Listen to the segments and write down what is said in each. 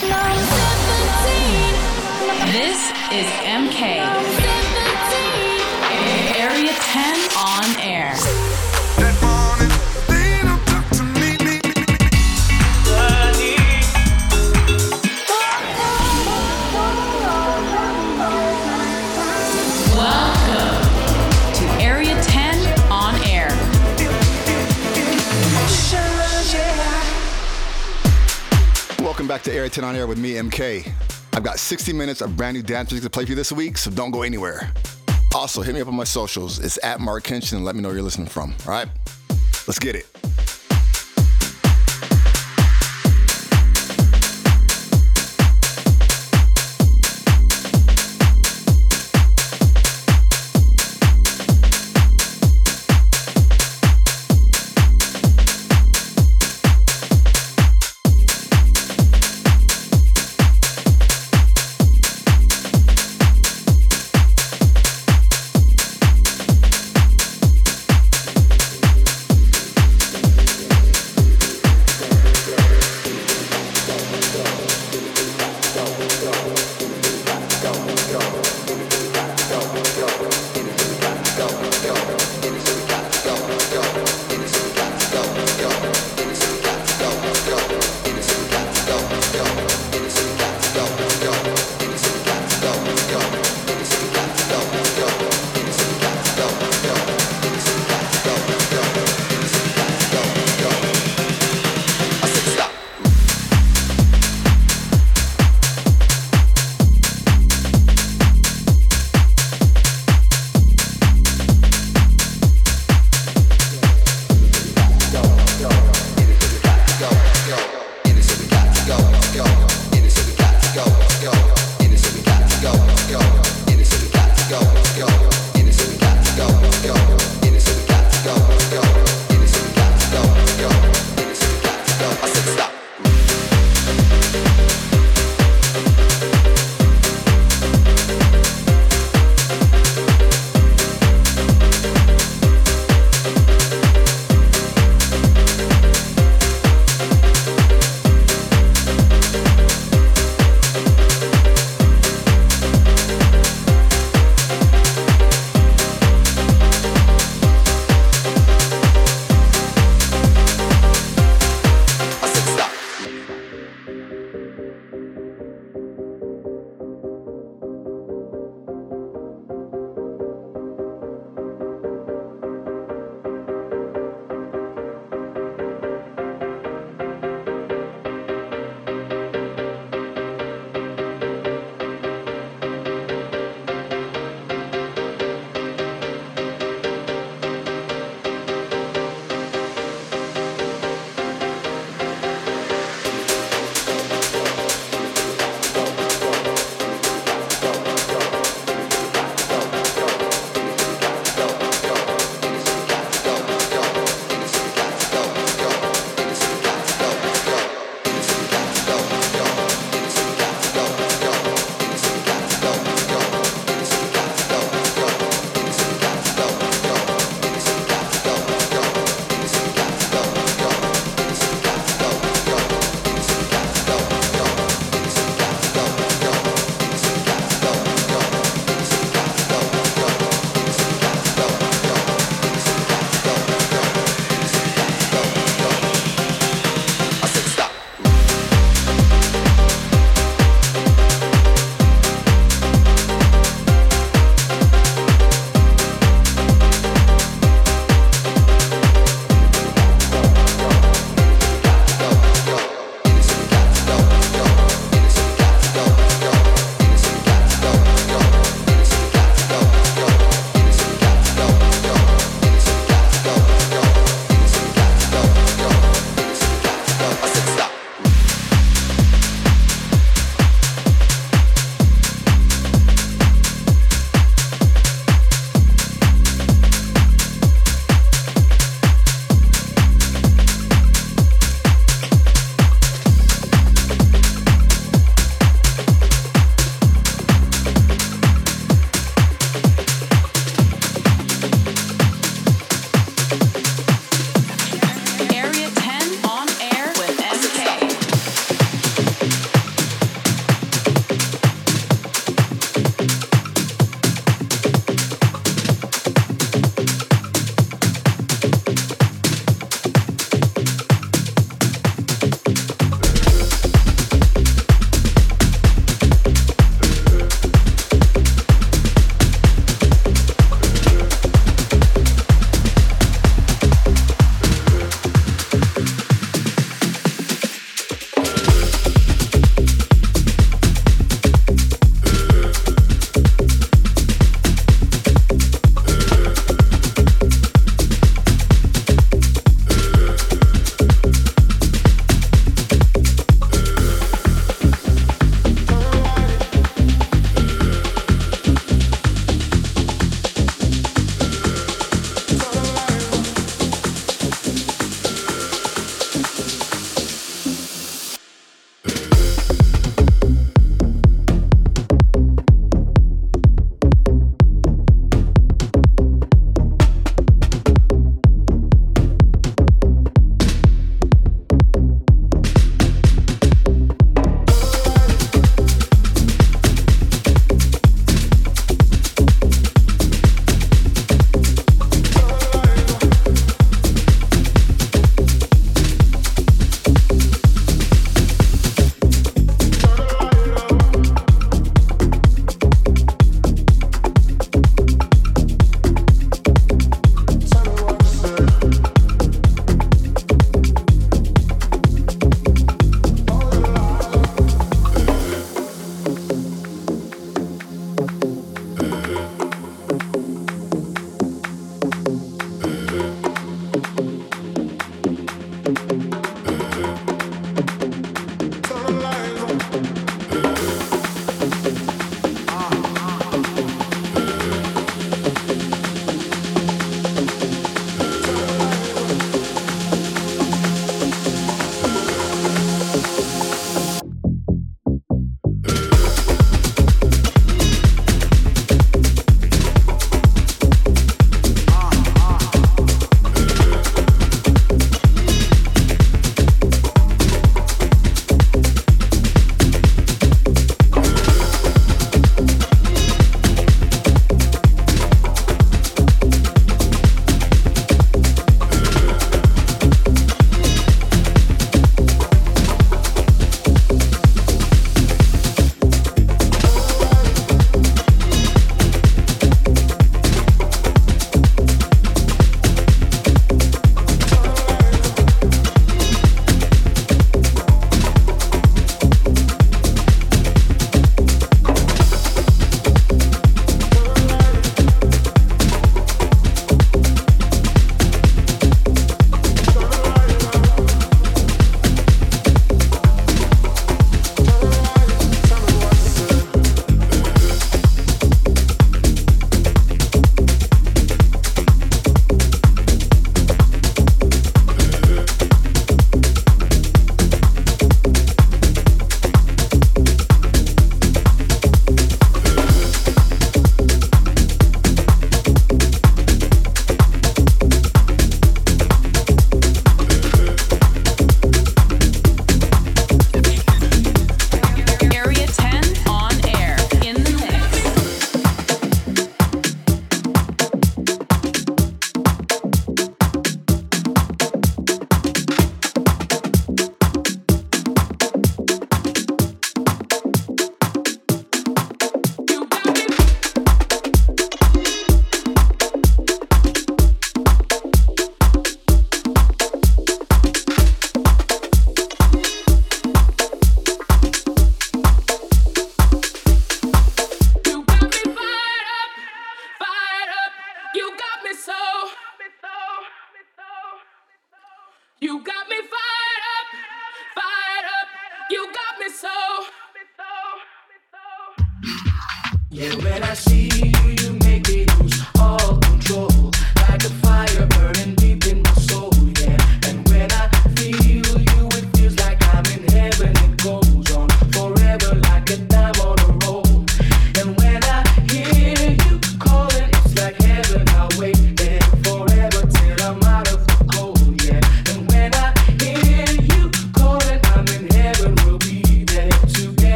This is MK. Back to 10 on Air with me, MK. I've got 60 minutes of brand new dance music to play for you this week, so don't go anywhere. Also, hit me up on my socials. It's at Marc Kinchen and let me know where you're listening from. All right? Let's get it.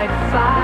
On Area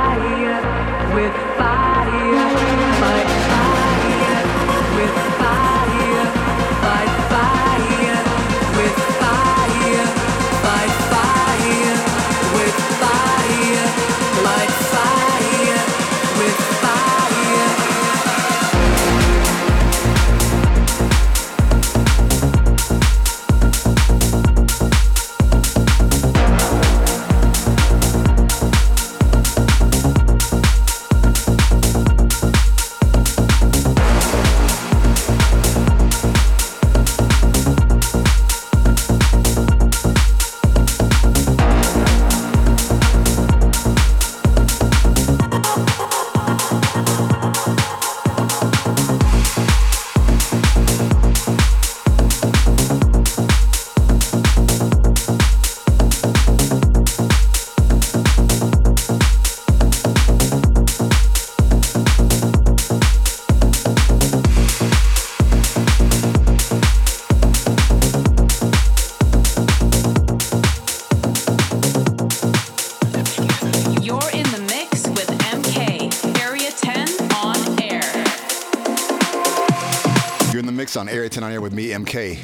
10 on Air with me, MK.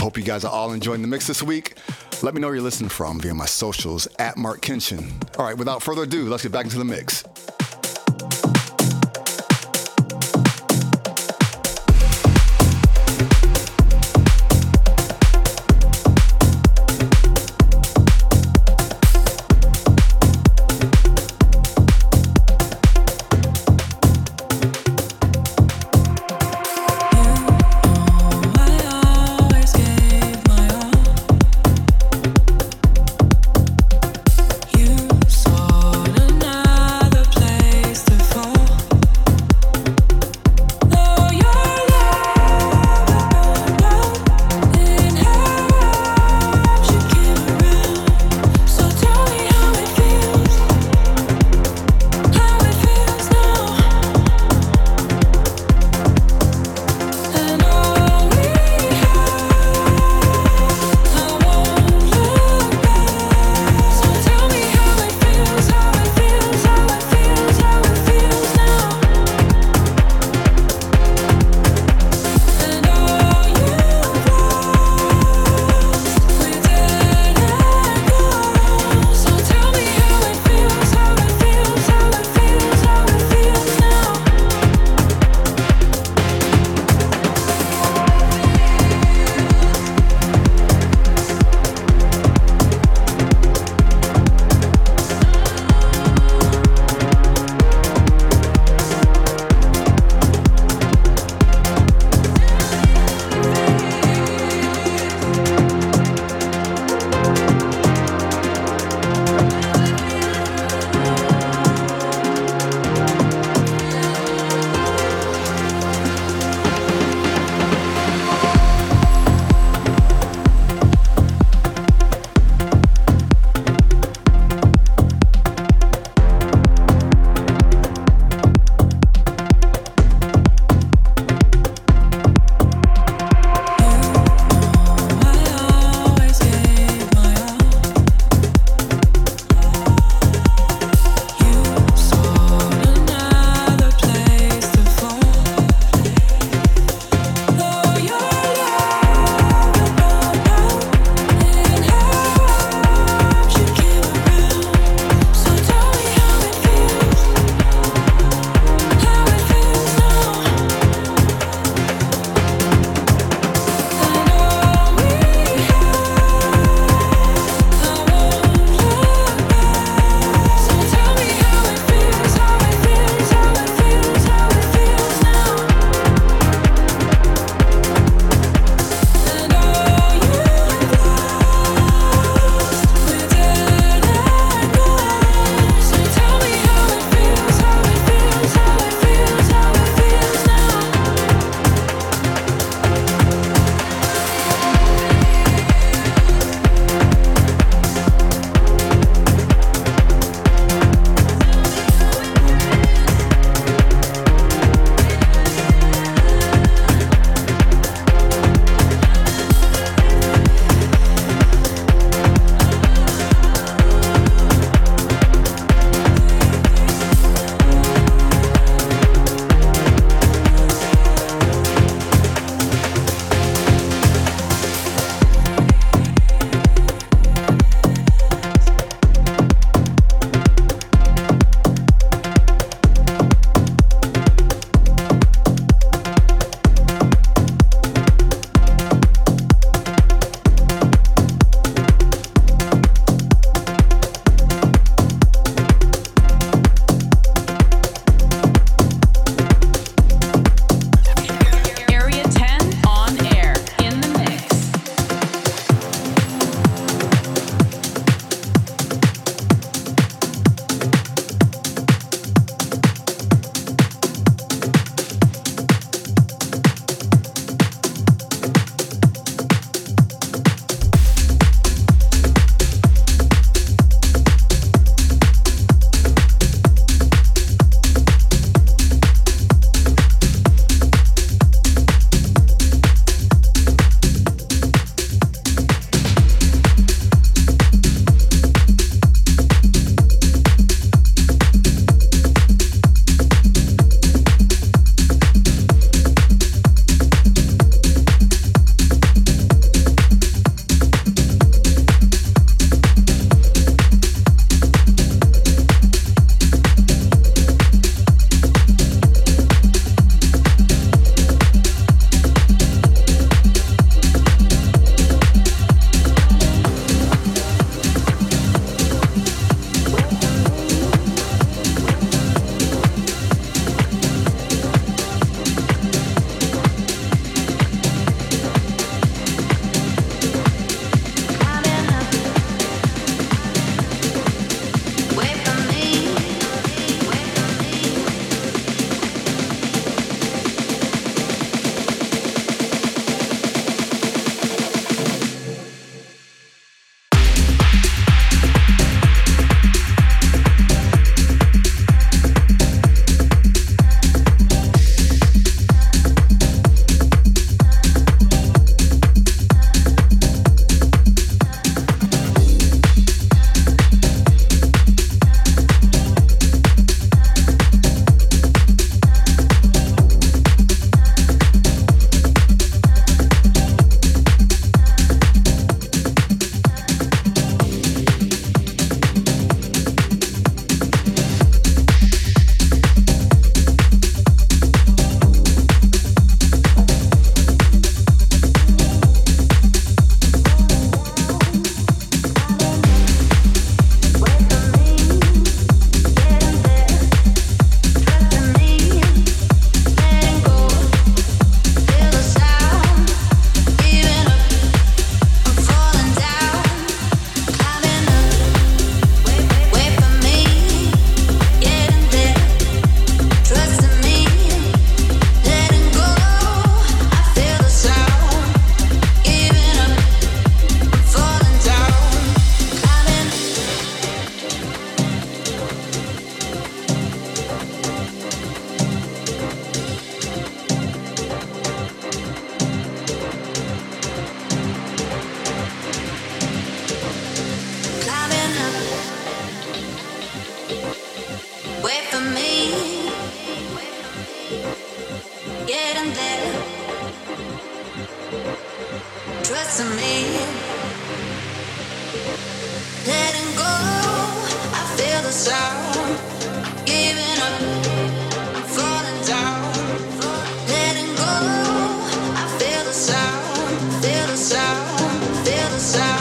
Hope you guys are all enjoying the mix this week. Let me know where you're listening from via my socials at Marc Kinchen. All right, without further ado, let's get back into the mix. sound, feel the sound.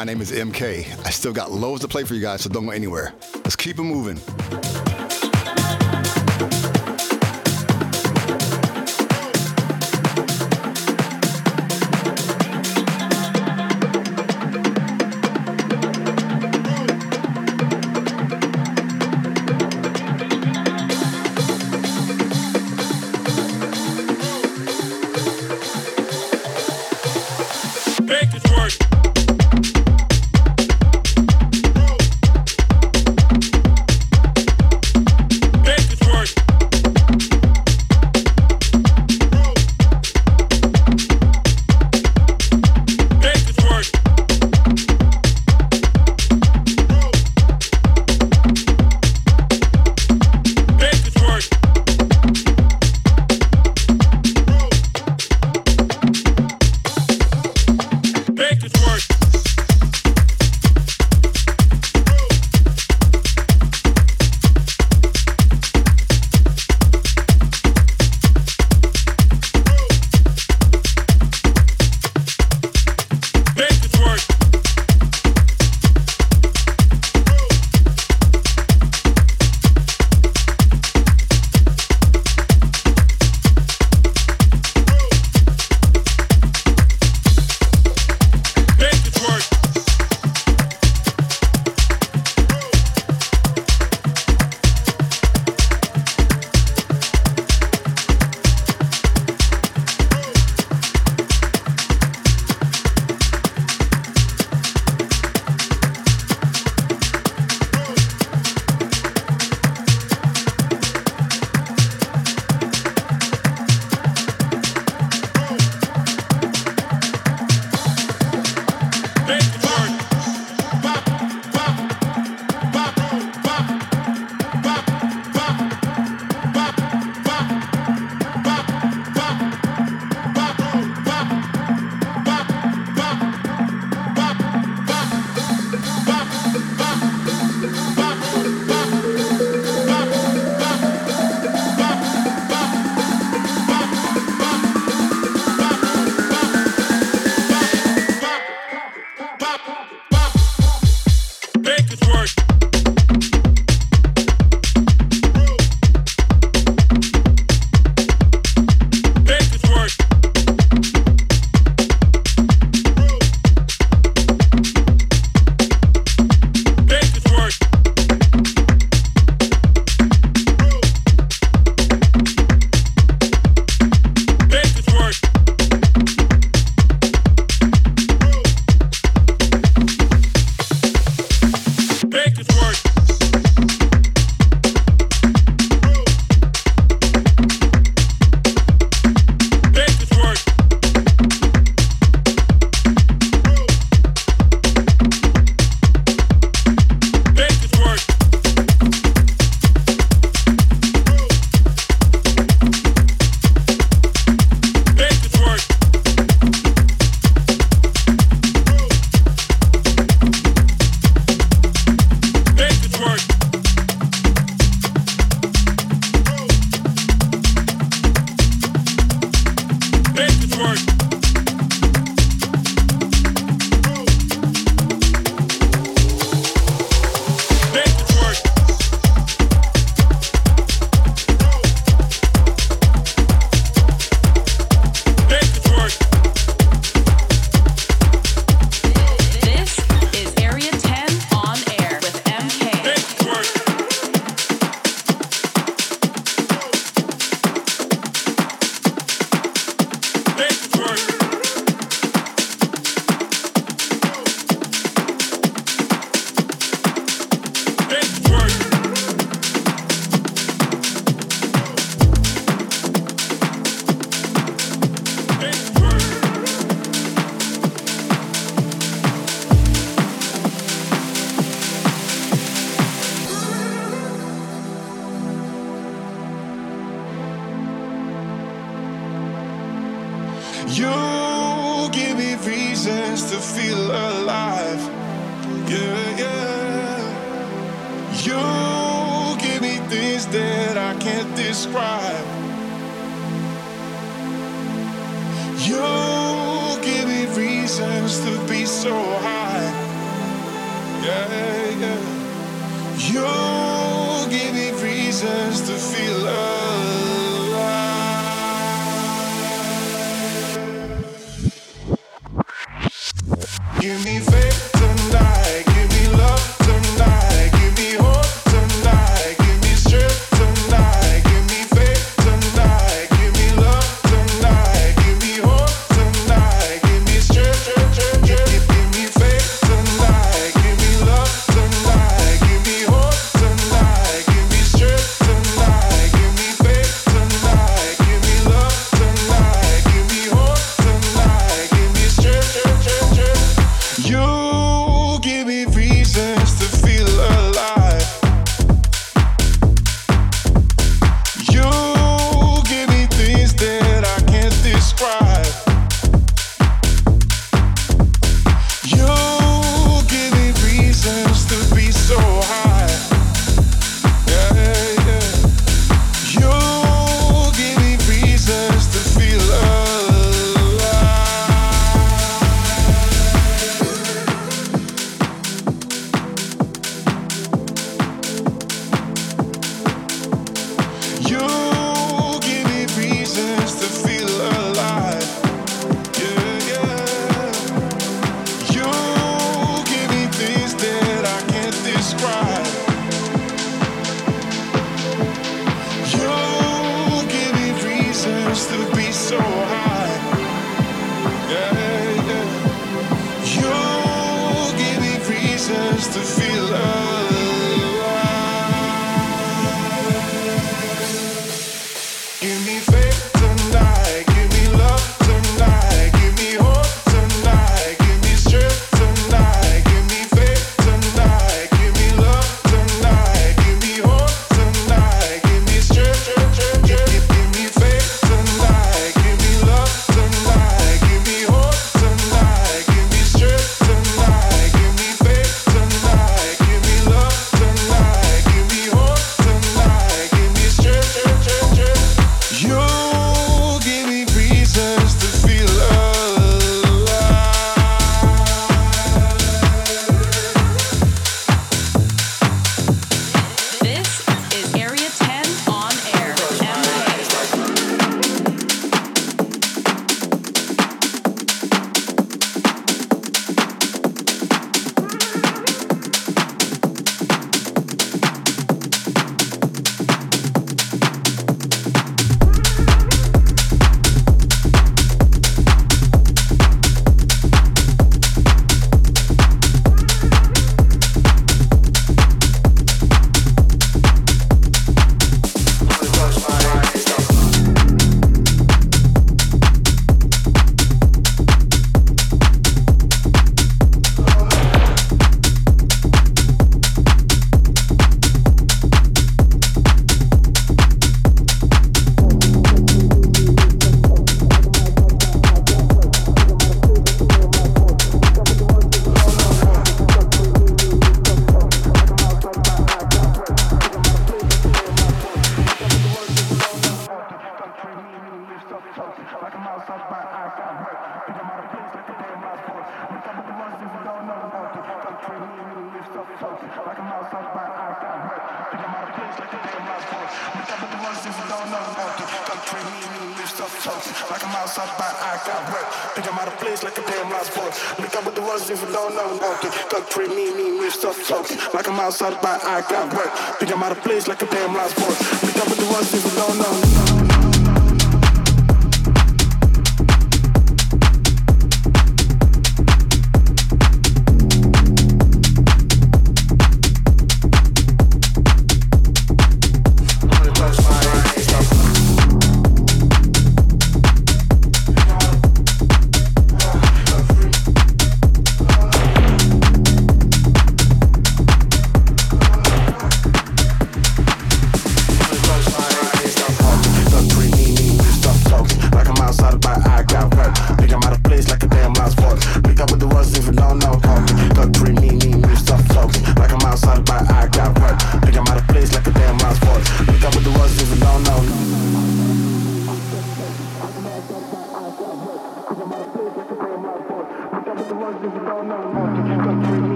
My name is MK. I still got loads to play for you guys, so don't go anywhere. Let's keep it moving.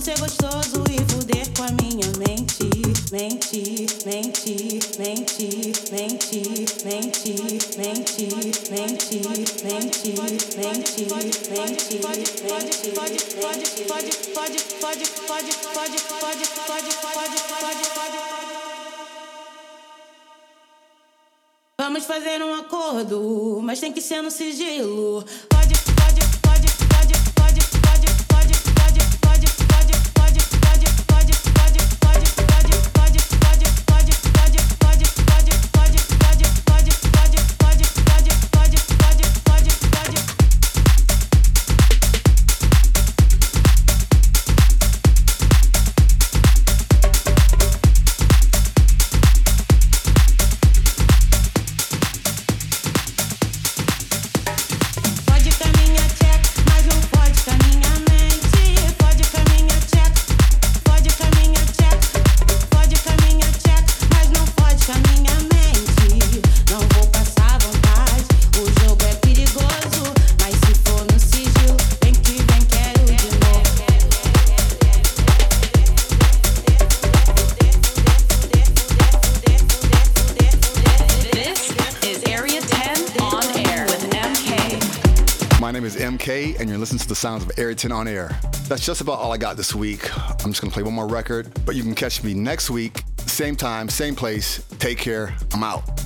ser gostoso e fuder com a minha mente. Mente, mente, mente, mente, mente, mente, mente, mente, mente, mente, mente, pode, pode, pode, pode, pode, pode, pode, pode, pode, pode, pode, pode. Vamos fazer um acordo, mas tem que ser no sigilo. Pode sounds of 10 on air. That's just about all I got this week. I'm just gonna play one more record, but you can catch me next week, same time, same place. Take care. I'm out.